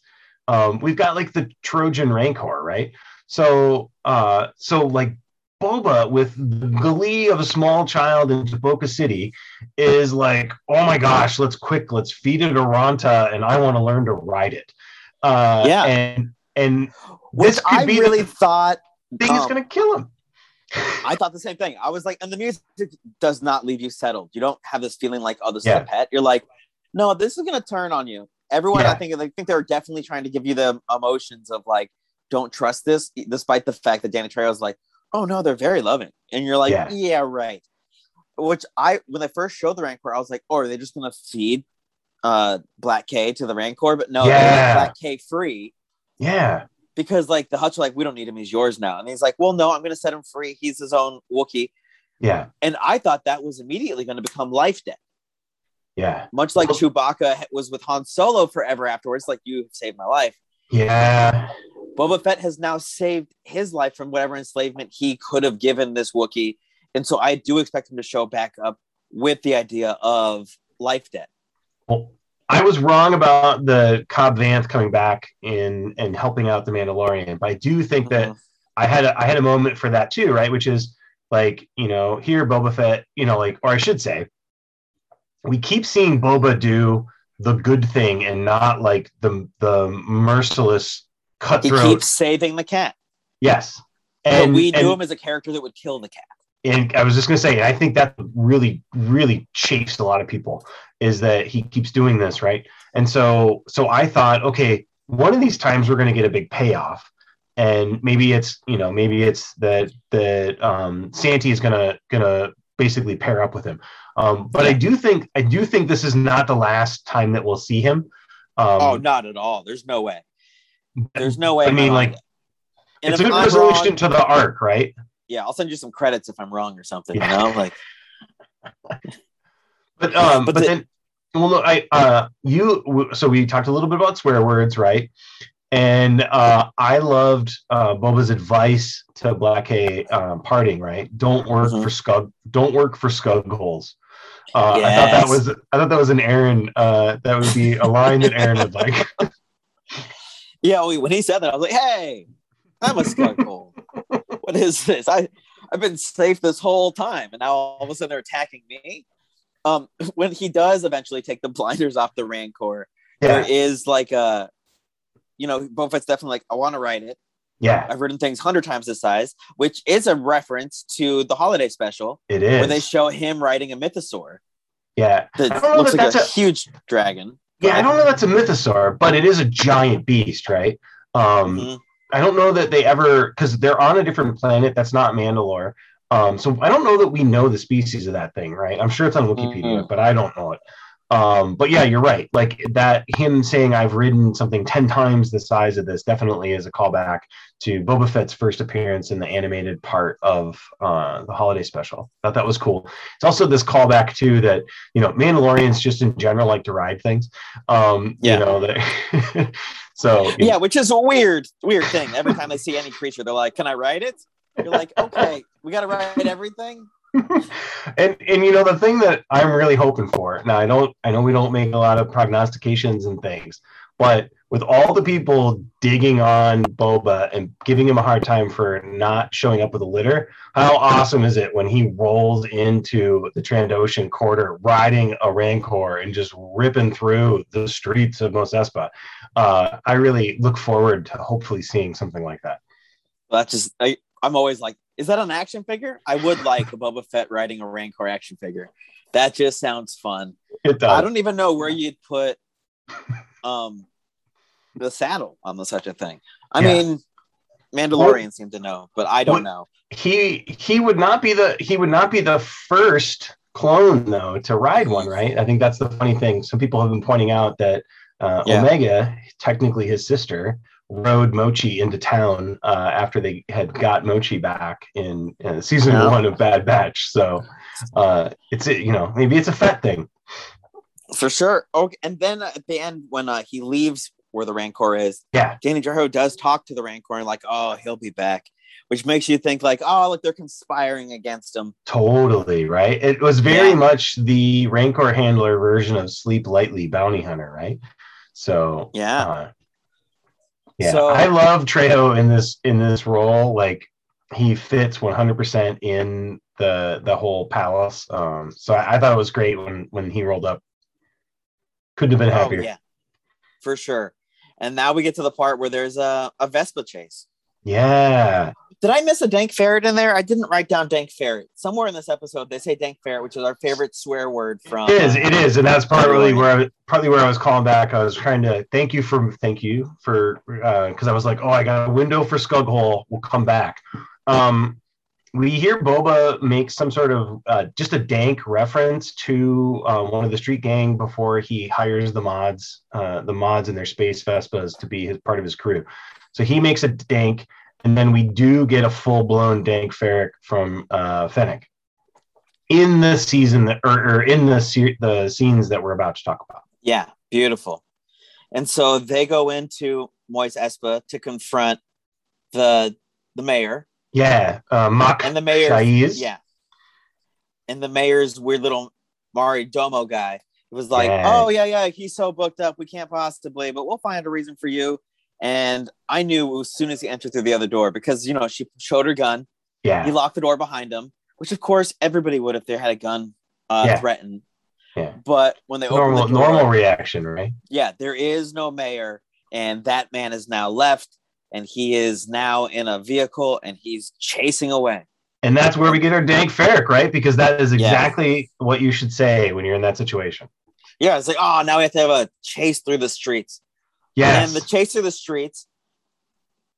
Um, we've got like the Trojan Rancor, right? So, uh, so like Boba with the glee of a small child in Taboka City is like, oh my gosh, let's quick, let's feed it a Ranta, and I want to learn to ride it. Uh, Yeah. and and Which this could I be really thought thing is um, going to kill him. I thought the same thing. I was like, and the music does not leave you settled. You don't have this feeling like, oh, this is a pet. You're like, no, this is gonna turn on you. Everyone, I think, I think they were definitely trying to give you the emotions of like, don't trust this, despite the fact that Danny Trejo's like, oh no, they're very loving, and you're like, Yeah. yeah, right. Which I, when they first showed the Rancor, I was like, oh, are they just gonna feed uh Black K to the Rancor? But no, they Yeah. Black K free Yeah, because like the Hutts are like, we don't need him, he's yours now. And he's like, well, no, I'm gonna set him free. He's his own Wookiee. yeah, And I thought that was immediately going to become life debt, yeah, much like Chewbacca was with Han Solo forever afterwards. Like you saved my life. yeah, Boba Fett has now saved his life from whatever enslavement he could have given this Wookiee, and so I do expect him to show back up with the idea of life debt. I was wrong about the Cobb Vanth coming back in and helping out the Mandalorian, but I do think that Mhm. I had a, I had a moment for that too, right? Which is like you know here Boba Fett, you know, like or I should say, we keep seeing Boba do the good thing and not like the the merciless cutthroat. He keeps saving the cat, yes, but we and, knew him as a character that would kill the cat. and I was just gonna say, I think that really, really chafes a lot of people is that he keeps doing this, right? And so, so I thought, okay, one of these times we're gonna get a big payoff, and maybe it's, you know, maybe it's that that um, Santi is gonna gonna basically pair up with him. Um, but I do think, I do think this is not the last time that we'll see him. Um, oh, not at all. There's no way. There's no way. I mean, like. It's a good I'm resolution wrong- to the arc, right? yeah, I'll send you some credits if I'm wrong or something. Yeah. You know, like (laughs) But um, But but, the- then, well, no, I uh, you so we talked a little bit about swear words, right? And uh, I loved uh, Boba's advice to Black K um, parting, right? Don't work Mhm. for scug, don't work for scug holes. Uh, I thought that was I thought that was an Aaron. Uh, that would be a line that Aaron would like. (laughs) Yeah, we- when he said that, I was like, "Hey, I'm a skunk hole. What is this? I I've been safe this whole time, and now all of a sudden they're attacking me." Um, (laughs) when he does eventually take the (laughs) blinders off the Rancor, there Yeah, is like a, you know, Boba Fett's definitely like, "I want to ride it. yeah, I've written things hundred times this size," which is a reference to the holiday special it is. where they show him riding a mythosaur yeah, that I don't know looks that like a, that's a- huge dragon. yeah. I don't know. That's a mythosaur, but it is a giant beast, right? Um, Mhm. I don't know that they ever because they're on a different planet that's not Mandalore. Um, so I don't know that we know the species of that thing, right? I'm sure it's on Wikipedia, Mhm. but I don't know it. Um, but yeah, you're right. Like that, him saying I've ridden something 10 times the size of this definitely is a callback to Boba Fett's first appearance in the animated part of uh, the holiday special. Thought that was cool. It's also this callback too that, you know, Mandalorians just in general like to ride things. Um, Yeah. you know, that (laughs) so Yeah, which is a weird, weird thing. Every time they see any creature, they're like, "Can I ride it?" You're like, "Okay, we got to ride everything." (laughs) and and you know the thing that I'm really hoping for now I don't I know we don't make a lot of prognostications and things but with all the people digging on Boba and giving him a hard time for not showing up with a litter how awesome is it when he rolls into the Trandoshan quarter riding a Rancor and just ripping through the streets of Mos Espa uh, I really look forward to hopefully seeing something like that That's just I, I'm always like, "Is that an action figure?" I would like a Boba Fett riding a Rancor action figure. That just sounds fun. it does I don't even know where you'd put um the saddle on the such a thing. I Yeah. mean, Mandalorians seem to know, but I don't What- know. he he would not be the he would not be the first clone though to ride one right i think that's the funny thing some people have been pointing out that uh, Yeah. omega technically his sister rode Muchi into town uh, after they had got Muchi back in uh, season Yeah. one of bad batch so uh, it's you know maybe it's a Fett thing For sure. Okay, and then at the end when uh, he leaves where the Rancor is, yeah Danny Trejo does talk to the Rancor and like, "Oh, he'll be back." Which makes you think like, "Oh, look, they're conspiring against him." totally right it was very Yeah. much the rancor handler version of sleep lightly bounty hunter right so Yeah. Uh, yeah, So- I love Trejo in this in this role. Like he fits 100% in the the whole palace. Um, so I, I thought it was great when when he rolled up. Couldn't have been happier. Oh, yeah. For sure. And now we get to the part where there's a, a Vespa chase. Yeah. Did I miss a dank ferret in there? I didn't write down dank ferret. Somewhere in this episode, they say dank ferret, which is our favorite swear word from. It is. uh, It is, and that's partly where I was, partly where I was calling back. I was trying to thank you for thank you for because I was like, oh, I got a window for Skughole. We'll come back. Um, we hear Boba make some sort of uh, just a dank reference to uh, one of the street gang before he hires the mods, uh, the mods and their space Vespas to be his part of his crew. So he makes a dank, and then we do get a full blown dank ferret from uh, Fennec in the season that, or, or in the se- the scenes that we're about to talk about. Yeah, beautiful. And so they go into Mos Espa to confront the the mayor Yeah, uh, Mok and the mayor. Shaiz. Yeah, and the mayor's weird little majordomo guy. It was like, Yeah. oh yeah, yeah, he's so booked up, we can't possibly, but we'll find a reason for you. And I knew as soon as he entered through the other door because you know she showed her gun. yeah, He locked the door behind him, which of course everybody would if they had a gun uh, Yeah. threatened. Yeah. But when they opened normal the door, normal reaction, right? yeah, there is no mayor, and that man is now left, and he is now in a vehicle, and he's chasing away. And that's where we get our dank farrik, right? Because that is Yeah. exactly what you should say when you're in that situation. Yeah, it's like, oh, now we have to have a chase through the streets. Yes. And the chase through the streets,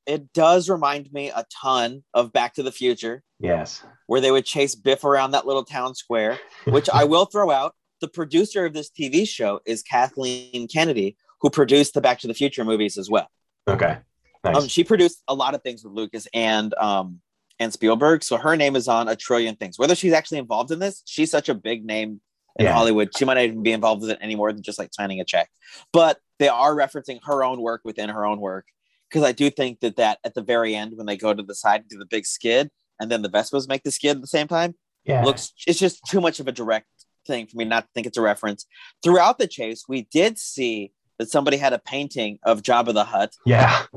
it does remind me a ton of Back to the Future, yes. where they would chase Biff around that little town square, which I will throw out. The producer of this TV show is Kathleen Kennedy, who produced the Back to the Future movies as well. Okay. Nice. Um, she produced a lot of things with Lucas and um and Spielberg, so her name is on a trillion things. Whether she's actually involved in this, she's such a big name in Yeah. Hollywood. She might not even be involved with it any more than just like signing a check. But they are referencing her own work within her own work because I do think that that at the very end when they go to the side and do the big skid and then the Vespas make the skid at the same time yeah. looks it's just too much of a direct thing for me not to think it's a reference. Throughout the chase, we did see that somebody had a painting of Jabba the Hutt. yeah. (laughs)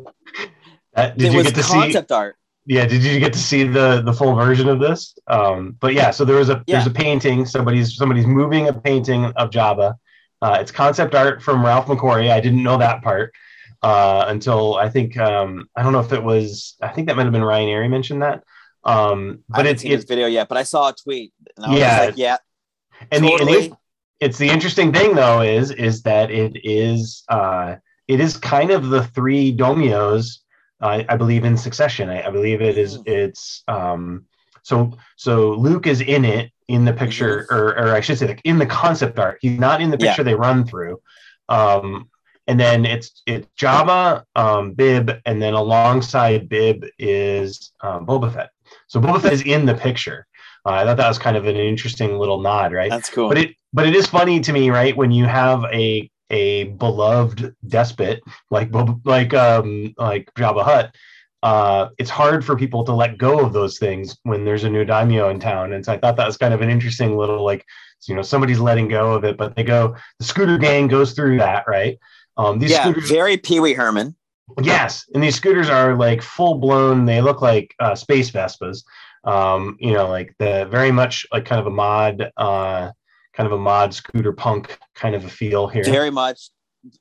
Uh, did it you was get to see? concept art. Yeah. Did you get to see the the full version of this? Um, but yeah. So there was a there's a painting. Somebody's somebody's moving a painting of Jabba. Uh, it's concept art from Ralph McQuarrie. I didn't know that part uh, until I think um, I don't know if it was. I think that might have been Ryan Airy mentioned that. Um, but it's this it's video yet, but I saw a tweet and I Yeah. like, yeah, and the, totally. the it's the interesting thing though is is that it is uh it is kind of the three daimyos uh, i believe in succession i, I believe it is Mm. it's um so so Luke is in it in the picture, or, or I should say, like in the concept art. He's not in the picture yeah. they run through. Um, and then it's it's Jabba, um, Bib, and then alongside Bib is um, Boba Fett. So Boba Fett is in the picture. Uh, I thought that was kind of an interesting little nod, right? That's cool. But it but it is funny to me, right? When you have a a beloved despot like like um like Jabba Hutt, uh, it's hard for people to let go of those things when there's a new daimyo in town. And so I thought that was kind of an interesting little like, you know, somebody's letting go of it, but they go, the scooter gang goes through that, right? Um, these yeah, scooters, very Pee Wee Herman. Yes, and these scooters are like full blown. They look like uh, space Vespas. Um, you know, like the very much like kind of a mod, uh, kind of a mod scooter punk kind of a feel here. Very much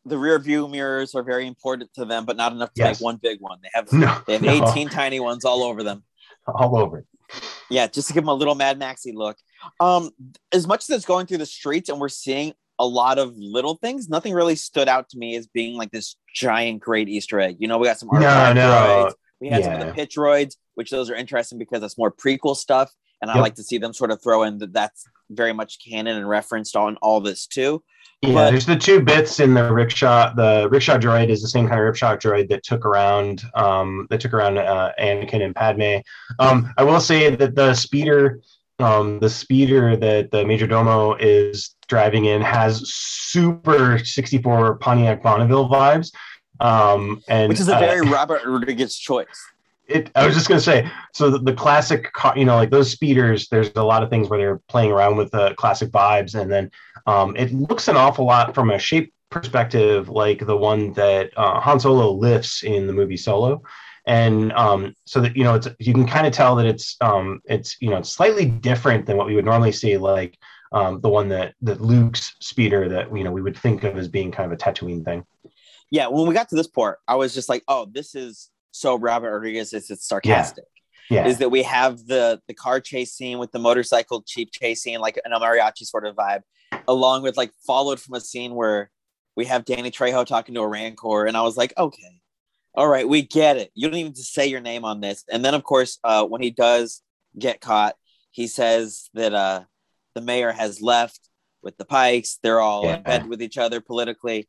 the rear view mirrors are very important to them, but not enough to yes. make one big one. They have no, they have no. 18 tiny ones all over them. All over. Yeah, just to give them a little Mad Maxy look. Um, as much as it's going through the streets and we're seeing a lot of little things, nothing really stood out to me as being like this giant great Easter egg. You know, we got some no, no. droids. We had yeah. some of the pit droids, which those are interesting because that's more prequel stuff. And yep. I like to see them sort of throw in that that's very much canon and referenced on all this too. Yeah, but, there's the two bits in the rickshaw. The rickshaw droid is the same kind of rickshaw droid that took around um, that took around uh, Anakin and Padme. Um, I will say that the speeder, um, the speeder that the major domo is driving in has super 64 Pontiac Bonneville vibes. Um, and which is a very uh, (laughs) Robert Rodriguez choice it, I was just gonna say, so the, the, classic, you know, like those speeders. There's a lot of things where they're playing around with the classic vibes, and then um, it looks an awful lot from a shape perspective, like the one that uh, Han Solo lifts in the movie Solo, and um, so that you know, it's you can kind of tell that it's um, it's you know, it's slightly different than what we would normally see, like um, the one that that Luke's speeder that you know we would think of as being kind of a Tatooine thing. Yeah, when we got to this part, I was just like, oh, this is so Robert Rodriguez is it's sarcastic. Yeah. yeah. Is that we have the the car chase scene with the motorcycle cheap chase scene, like an mariachi sort of vibe, along with like followed from a scene where we have Danny Trejo talking to a Rancor, and I was like, okay, all right, we get it. You don't even to say your name on this. And then of course, uh, when he does get caught, he says that uh, the mayor has left with the Pikes. They're all yeah. in bed with each other politically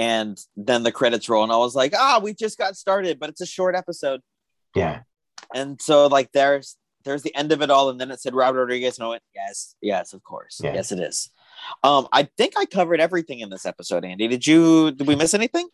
and then the credits roll and i was like ah we just got started but it's a short episode. Yeah. And so like there's there's the end of it all and then it said robert rodriguez and i went yes yes of course. Yeah. yes it is. Um i think i covered everything in this episode andy. Did you did we miss anything?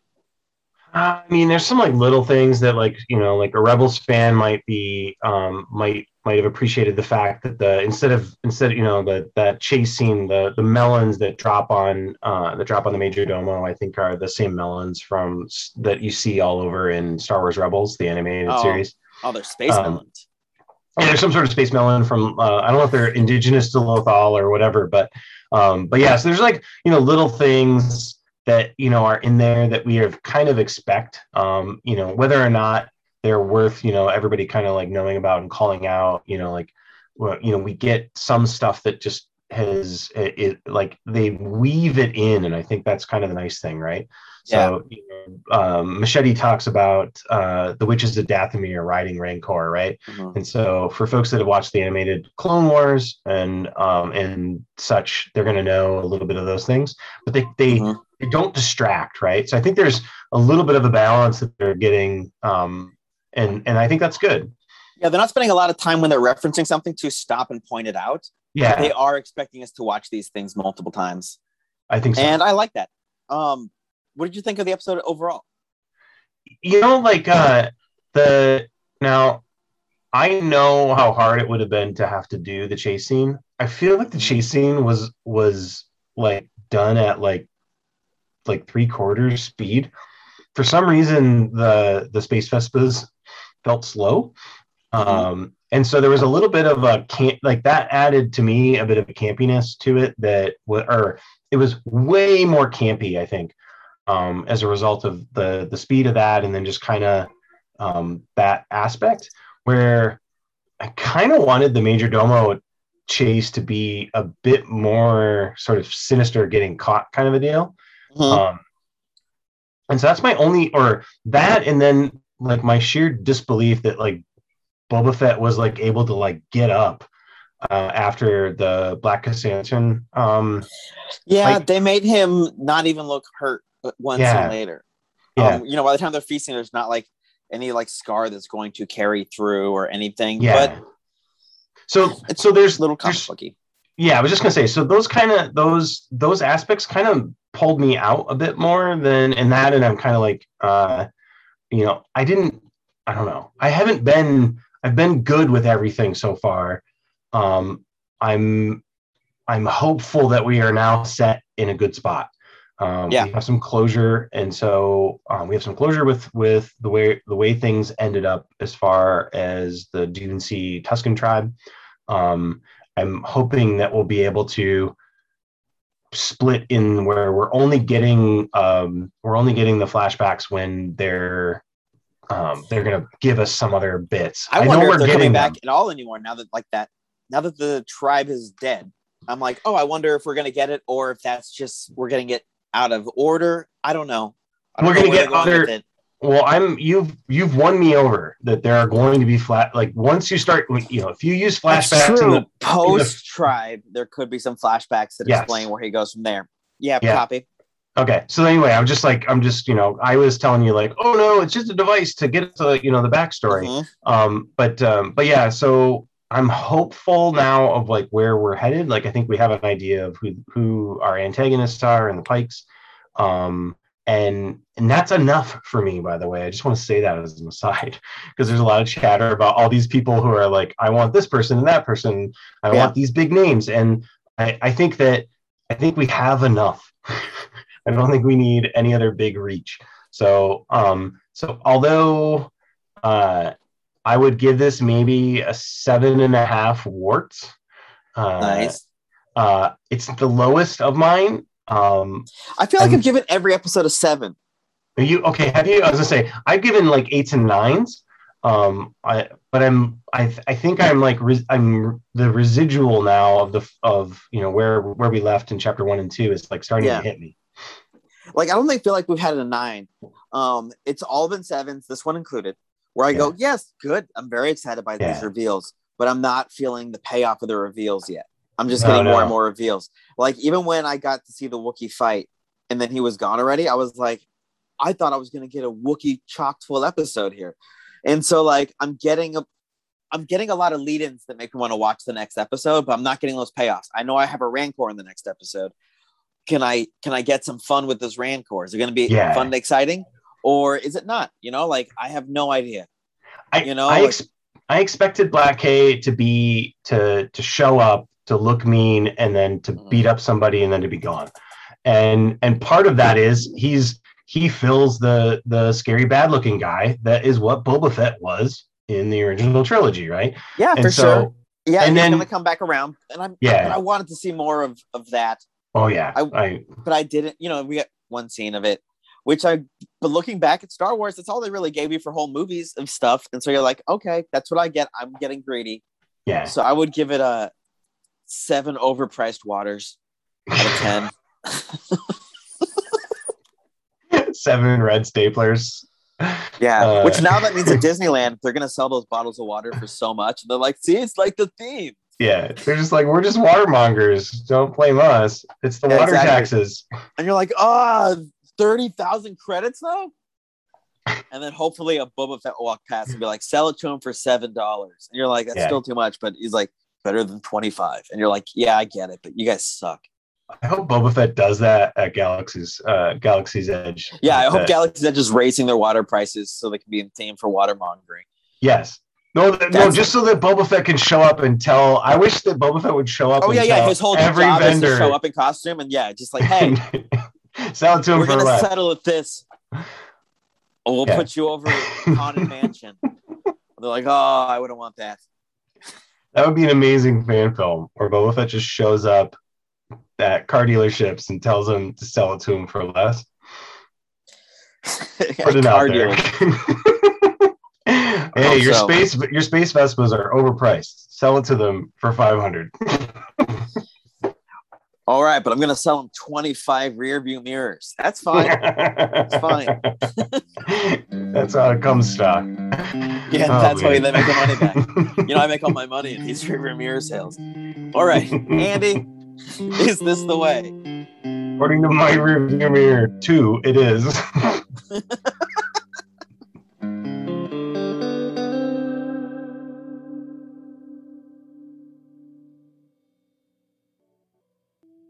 Uh, I mean, there's some like little things that like you know, like a Rebels fan might be um, might might have appreciated the fact that the instead of instead of, you know the that chase scene the the melons that drop on uh that drop on the major domo I think are the same melons from that you see all over in Star Wars Rebels the animated oh, series. Oh, they're space um, melons. Yeah, there's some sort of space melon from uh, I don't know if they're indigenous to Lothal or whatever, but um, but yeah, so there's like you know little things that you know are in there that we have kind of expect um, you know whether or not they're worth you know everybody kind of like knowing about and calling out you know like well, you know we get some stuff that just has it, it, like they weave it in and i think that's kind of the nice thing right so yeah. you know, um, machete talks about uh, the witches of dathomir riding rancor right mm-hmm. and so for folks that have watched the animated clone wars and um, and such they're going to know a little bit of those things but they they, mm-hmm. they don't distract right so i think there's a little bit of a balance that they're getting um, and and I think that's good. Yeah, they're not spending a lot of time when they're referencing something to stop and point it out. Yeah, they are expecting us to watch these things multiple times. I think so, and I like that. Um, what did you think of the episode overall? You know, like uh, the now I know how hard it would have been to have to do the chase scene. I feel like the chase scene was was like done at like like three quarters speed. For some reason, the the space Vespas felt slow. Mm-hmm. Um, and so there was a little bit of a camp, like that added to me a bit of a campiness to it that, or it was way more campy, I think, um, as a result of the the speed of that, and then just kind of um, that aspect where I kind of wanted the major domo chase to be a bit more sort of sinister, getting caught kind of a deal. Mm-hmm. Um, and so that's my only, or that, and then like my sheer disbelief that like Boba Fett was like able to like get up uh, after the Black Krrsantan. Um, Yeah, Like- they made him not even look hurt uh, one Yeah. scene later. yeah, Um, you know, by the time they're feasting, there's not like any like scar that's going to carry through or anything. yeah. But so so there's a little comic yeah i was just gonna say so those kind of those those aspects kind of pulled me out a bit more than in that and i'm kind of like uh you know i didn't i don't know. I haven't been i've been good with everything so far. Um i'm i'm hopeful that we are now set in a good spot. Um Yeah. we have some closure and so um, we have some closure with with the way the way things ended up as far as the dune sea Tusken tribe. Um I'm hoping that we'll be able to split in where we're only getting um, we're only getting the flashbacks when they're um, they're gonna give us some other bits. I, wonder if they're coming back them. at all anymore now that like that. Now that the tribe is dead, I'm like, oh, I wonder if we're gonna get it or if that's just we're getting it out of order. I don't know. I don't We're know gonna get other- it. Well, I'm you've you've won me over that there are going to be flat like once you start you know if you use flashbacks in the Post tribe, there could be some flashbacks that Yes. explain where he goes from there. Yeah, Yeah. copy. Okay. So anyway, I'm just like I'm just, you know, I was telling you like, oh no, it's just a device to get to, you know, the backstory. Mhm. Um, but um, but yeah, so I'm hopeful now of like where we're headed. Like I think we have an idea of who who our antagonists are and the pikes. Um and and that's enough for me, by the way. I just want to say that as an aside, (laughs) because there's a lot of chatter about all these people who are like, I want this person and that person, I Yeah. want these big names. And I, I think that I think we have enough. (laughs) I don't think we need any other big reach. So um so although uh I would give this maybe a seven and a half warts. Uh, Nice. Uh, it's the lowest of mine. Um, I feel like I'm- I've given every episode a seven. are you okay? Have you? I was gonna say I've given like eights and nines. Um, I but I'm I I think I'm like res, I'm the residual now of the of you know where where we left in chapter one and two is like starting Yeah. to hit me. Like I don't think feel like we've had a nine. Um, it's all been sevens, this one included. Where I go, yes, good. I'm very excited by these reveals, but I'm not feeling the payoff of the reveals yet. I'm just getting more no. and more reveals. Like even when I got to see the Wookiee fight, and then he was gone already, I was like, I thought I was gonna get a Wookiee chocked full episode here, and so like I'm getting a. I'm getting a lot of lead-ins that make me want to watch the next episode, but I'm not getting those payoffs. I know I have a Rancor in the next episode. Can I can I get some fun with this Rancor? Is it going to be Yeah. fun and exciting, or is it not? You know, like I have no idea. I You know, I, like- I expected Black K to be to to show up to look mean and then to Mhm. beat up somebody and then to be gone, and and part of that is he's he fills the the scary bad looking guy that is what Boba Fett was in the original trilogy, right? Yeah, and for so sure. Yeah, and and he's then- going to come back around, and I'm Yeah. But I wanted to see more of of that, oh yeah, I- I but I didn't. You know, we got one scene of it, which I. But looking back at Star Wars, that's all they really gave you for whole movies of stuff, and so you're like, okay, that's what I get. I'm getting greedy, yeah. so I would give it a seven overpriced waters out of ten. (laughs) Seven red staplers. Yeah, Uh, which now that means (laughs) at Disneyland they're gonna sell those bottles of water for so much. They're like, see, it's like the theme. Yeah, they're just like we're just watermongers. Don't blame us. It's the Yeah, water exactly. taxes. And you're like, ah, thirty thousand credits though. And then hopefully a Boba Fett will walk past and be like, sell it to him for seven dollars. And you're like, that's Yeah. still too much, but he's like, better than twenty five. And you're like, yeah, I get it, but you guys suck. I hope Boba Fett does that at Galaxy's uh, Galaxy's Edge. Yeah, I hope that. Galaxy's Edge is raising their water prices so they can be in theme for water mongering. Yes. No, th- no, just so that Boba Fett can show up and tell. I wish that Boba Fett would show up. Oh and yeah, yeah. His whole every job vendor is to show up in costume and yeah, just like, (laughs) hey, sell it to him we're gonna less. settle at this. Oh, we'll Yeah. put you over at Haunted (laughs) Mansion. They're like, oh, I wouldn't want that. That would be an amazing fan film where Boba Fett just shows up at car dealerships and tells them to sell it to him for less. (laughs) Put it out there. (laughs) hey, your so. space your space Vespas are overpriced. Sell it to them for five hundred. (laughs) All right, but I'm gonna sell them 25 rear view mirrors. That's fine. That's fine. (laughs) That's how it comes stock. Yeah, Oh, that's how man. they make the money back. You know, I make all my money in these (laughs) rearview mirror sales. All right, Andy, is this the way? According to my review mirror, two, it is. (laughs)